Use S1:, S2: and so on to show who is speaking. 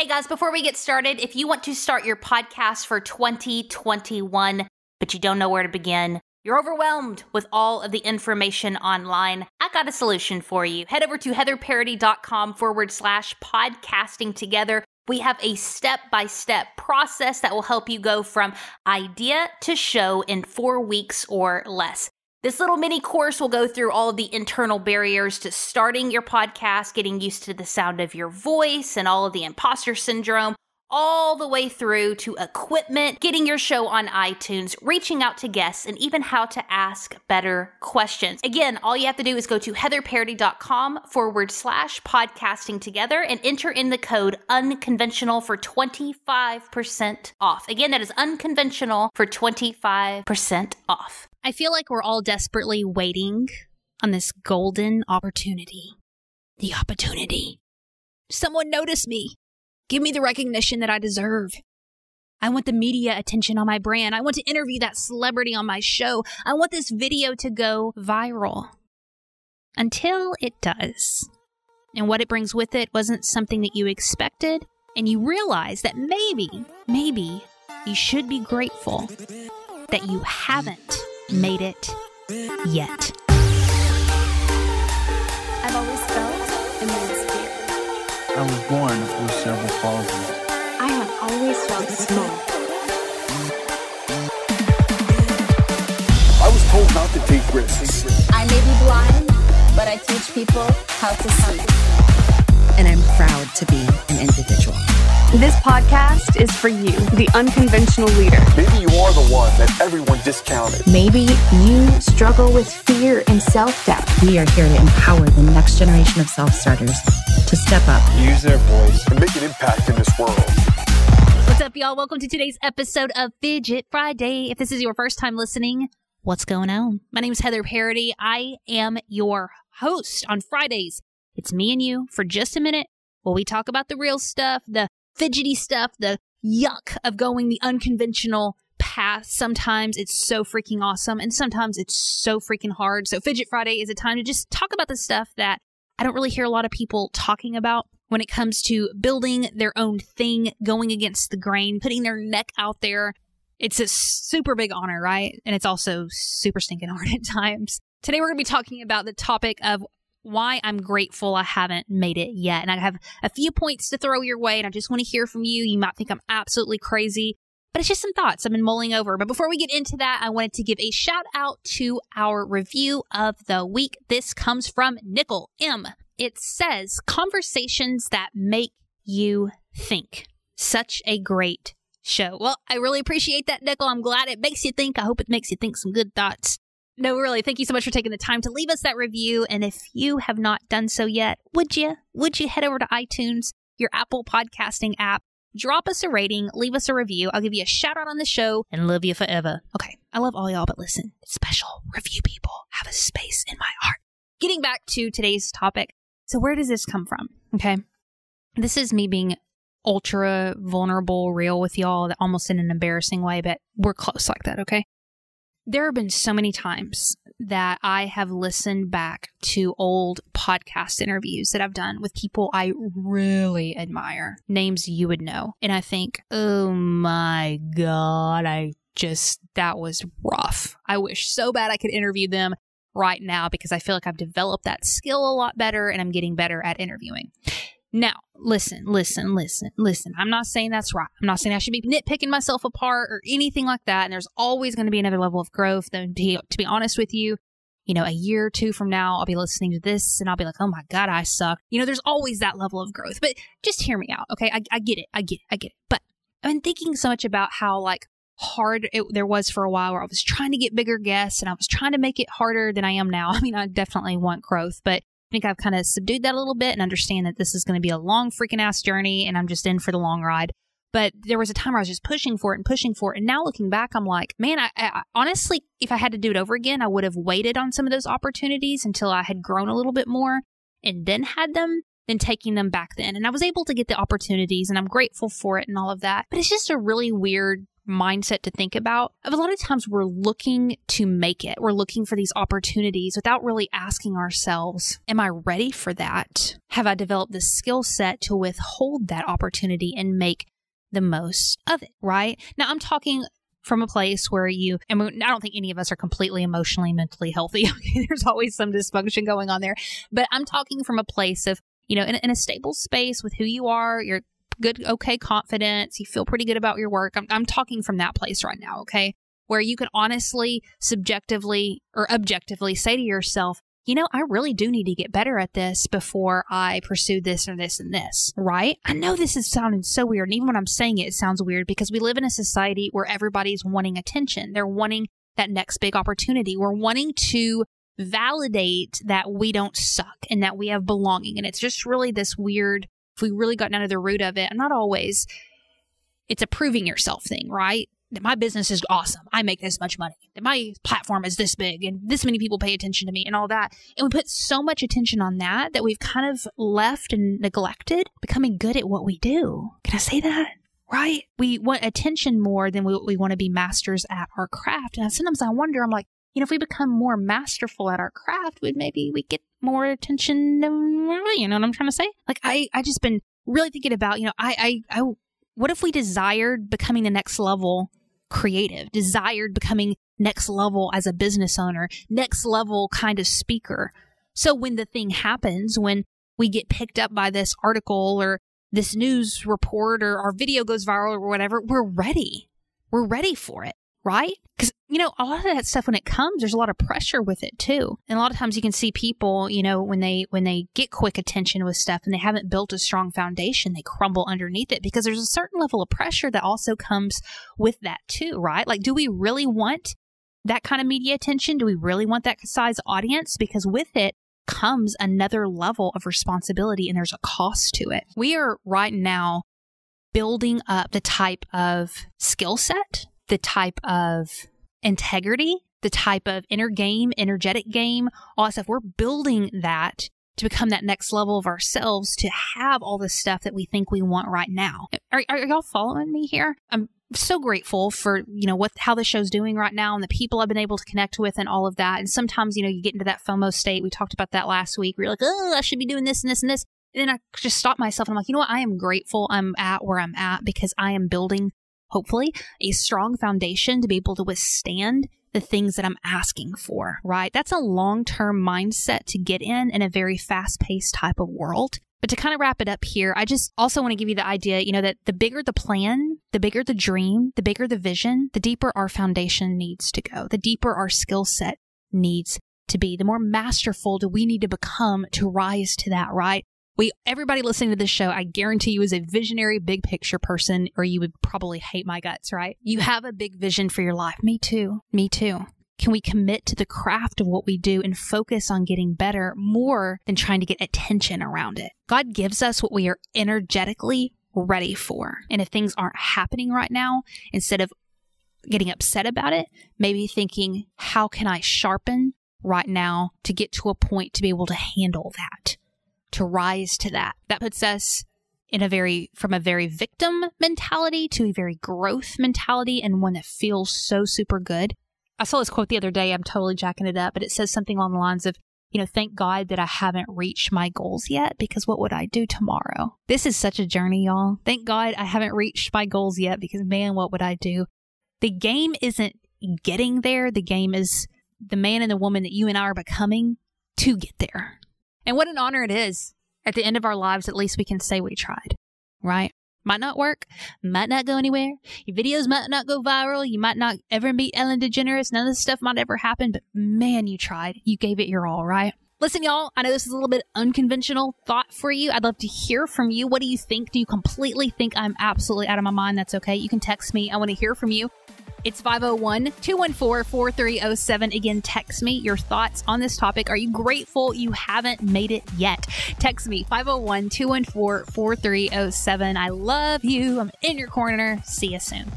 S1: Hey guys, before we get started, if you want to start your podcast for 2021, but you don't know where to begin, you're overwhelmed with all of the information online, I got a solution for you. Head over to heatherparady.com forward slash podcasting together. We have a step by step process that will help you go from idea to show in four weeks or less. This little mini course will go through all of the internal barriers to starting your podcast, getting used to the sound of your voice and all of the imposter syndrome, all the way through to equipment, getting your show on iTunes, reaching out to guests, and even how to ask better questions. Again, all you have to do is go to heatherparady.com forward slash podcasting together and enter in the code unconventional for 25% off. Again, that is unconventional for 25% off. I feel like we're all desperately waiting on this golden opportunity. The opportunity. Someone notice me. Give me the recognition that I deserve. I want the media attention on my brand. I want to interview that celebrity on my show. I want this video to go viral. Until it does. And what it brings with it wasn't something that you expected. And you realize that maybe, maybe you should be grateful that you haven't made it yet.
S2: I've always felt immense fear.
S3: I was born with cerebral palsy.
S2: I have always felt small.
S4: I was told not to take risks.
S2: I may be blind, but I teach people how to see.
S5: And I'm proud to be an individual.
S6: This podcast is for you, the unconventional leader.
S4: Maybe you are the one that everyone discounted.
S7: Maybe you struggle with fear and self doubt.
S5: We are here to empower the next generation of self starters to step up.
S3: Use their voice.
S4: And make an impact in this world.
S1: What's up, y'all? Welcome to today's episode of Fidget Friday. If this is your first time listening, what's going on? My name is Heather Parady. I am your host on Fridays. It's me and you for just a minute while we talk about the real stuff, the fidgety stuff, the yuck of going the unconventional path. Sometimes it's so freaking awesome, and sometimes it's so freaking hard. So, Fidget Friday is a time to just talk about the stuff that I don't really hear a lot of people talking about when it comes to building their own thing, going against the grain, putting their neck out there. It's a super big honor, right? And it's also super stinking hard at times. Today, we're going to be talking about the topic of why I'm grateful I haven't made it yet. And I have a few points to throw your way, and I just want to hear from you. You might think I'm absolutely crazy, but it's just some thoughts I've been mulling over. But before we get into that, I wanted to give a shout out to our review of the week. This comes from Nickel M. It says, Conversations that make you think. Such a great show. Well, I really appreciate that, Nickel. I'm glad it makes you think. I hope it makes you think some good thoughts. No, really, thank you so much for taking the time to leave us that review. And if you have not done so yet, would you? Would you head over to iTunes, your Apple podcasting app, drop us a rating, leave us a review. I'll give you a shout out on the show and love you forever. Okay, I love all y'all, but listen, special review people have a space in my heart. Getting back to today's topic. So, where does this come from? Okay. This is me being ultra vulnerable, real with y'all, almost in an embarrassing way, but we're close like that, okay? There have been so many times that I have listened back to old podcast interviews that I've done with people I really admire, names you would know. And I think, oh my God, I just, that was rough. I wish so bad I could interview them right now because I feel like I've developed that skill a lot better and I'm getting better at interviewing. Now, listen, listen, listen, listen. I'm not saying that's right. I'm not saying I should be nitpicking myself apart or anything like that. And there's always going to be another level of growth. And to, to be honest with you, you know, a year or two from now, I'll be listening to this and I'll be like, oh my God, I suck. You know, there's always that level of growth. But just hear me out, okay? I, I get it. I get it. I get it. But I've been thinking so much about how, like, hard it there was for a while where I was trying to get bigger guests and I was trying to make it harder than I am now. I mean, I definitely want growth, but think I've kind of subdued that a little bit and understand that this is going to be a long freaking ass journey and I'm just in for the long ride. But there was a time where I was just pushing for it and pushing for it. And now looking back, I'm like, man, I, I honestly, if I had to do it over again, I would have waited on some of those opportunities until I had grown a little bit more and then had them than taking them back then. And I was able to get the opportunities and I'm grateful for it and all of that. But it's just a really weird mindset to think about a lot of times we're looking to make it. We're looking for these opportunities without really asking ourselves, am I ready for that? Have I developed the skill set to withhold that opportunity and make the most of it, right? Now I'm talking from a place where you, and I don't think any of us are completely emotionally, mentally healthy. There's always some dysfunction going on there. But I'm talking from a place of, you know, in, in a stable space with who you are, you're good, okay confidence, you feel pretty good about your work. I'm, I'm talking from that place right now, okay? Where you can honestly, subjectively, or objectively say to yourself, you know, I really do need to get better at this before I pursue this or this and this, right? I know this is sounding so weird. And even when I'm saying it, it sounds weird because we live in a society where everybody's wanting attention. They're wanting that next big opportunity. We're wanting to validate that we don't suck and that we have belonging. And it's just really this weird, if we really got down to the root of it, and not always, it's a proving yourself thing, right? that my business is awesome. I make this much money. That my platform is this big and this many people pay attention to me and all that. And we put so much attention on that that we've kind of left and neglected becoming good at what we do. Can I say that? Right? We want attention more than we, we want to be masters at our craft. And sometimes I wonder, I'm like, you know, if we become more masterful at our craft, would maybe we get more attention. You know what I'm trying to say? Like I, I just been really thinking about, you know, I, I, I, what if we desired becoming the next level creative, desired becoming next level as a business owner, next level kind of speaker. So when the thing happens, when we get picked up by this article or this news report or our video goes viral or whatever, we're ready. We're ready for it right? Because, you know, a lot of that stuff when it comes, there's a lot of pressure with it too. And a lot of times you can see people, you know, when they, when they get quick attention with stuff and they haven't built a strong foundation, they crumble underneath it because there's a certain level of pressure that also comes with that too, right? Like, do we really want that kind of media attention? Do we really want that size audience? Because with it, comes another level of responsibility and there's a cost to it. We are right now building up the type of skill set the type of integrity, the type of inner game, energetic game, all that stuff. We're building that to become that next level of ourselves to have all the stuff that we think we want right now. Are, are, y'all following me here? I'm so grateful for, you know, what, how the show's doing right now and the people I've been able to connect with and all of that. And sometimes, you know, you get into that FOMO state. We talked about that last week you're like, oh, I should be doing this and this and this. And then I just stop myself and I'm like, you know what? I am grateful I'm at where I'm at because I am building hopefully, a strong foundation to be able to withstand the things that I'm asking for, right? That's a long term mindset to get in in a very fast paced type of world. But to kind of wrap it up here, I just also want to give you the idea, you know, that the bigger the plan, the bigger the dream, the bigger the vision, the deeper our foundation needs to go, the deeper our skill set needs to be, the more masterful do we need to become to rise to that, right? We everybody listening to this show, I guarantee you is a visionary big picture person or you would probably hate my guts, right? You have a big vision for your life. Me too. Me too. Can we commit to the craft of what we do and focus on getting better more than trying to get attention around it? God gives us what we are energetically ready for. And if things aren't happening right now, instead of getting upset about it, maybe thinking, how can I sharpen right now to get to a point to be able to handle that? To rise to that. That puts us in a very, from a very victim mentality to a very growth mentality and one that feels so super good. I saw this quote the other day. I'm totally jacking it up, but it says something along the lines of, you know, thank God that I haven't reached my goals yet because what would I do tomorrow? This is such a journey, y'all. Thank God I haven't reached my goals yet because man, what would I do? The game isn't getting there. The game is the man and the woman that you and I are becoming to get there. And what an honor it is. At the end of our lives, at least we can say we tried, right? Might not work, might not go anywhere. Your videos might not go viral. You might not ever meet Ellen DeGeneres. None of this stuff might ever happen, but man, you tried. You gave it your all, right? Listen, y'all, I know this is a little bit unconventional thought for you. I'd love to hear from you. What do you think? Do you completely think I'm absolutely out of my mind? That's okay. You can text me. I want to hear from you. It's 501 214 4307. Again, text me your thoughts on this topic. Are you grateful you haven't made it yet? Text me 501 214 4307. I love you. I'm in your corner. See you soon.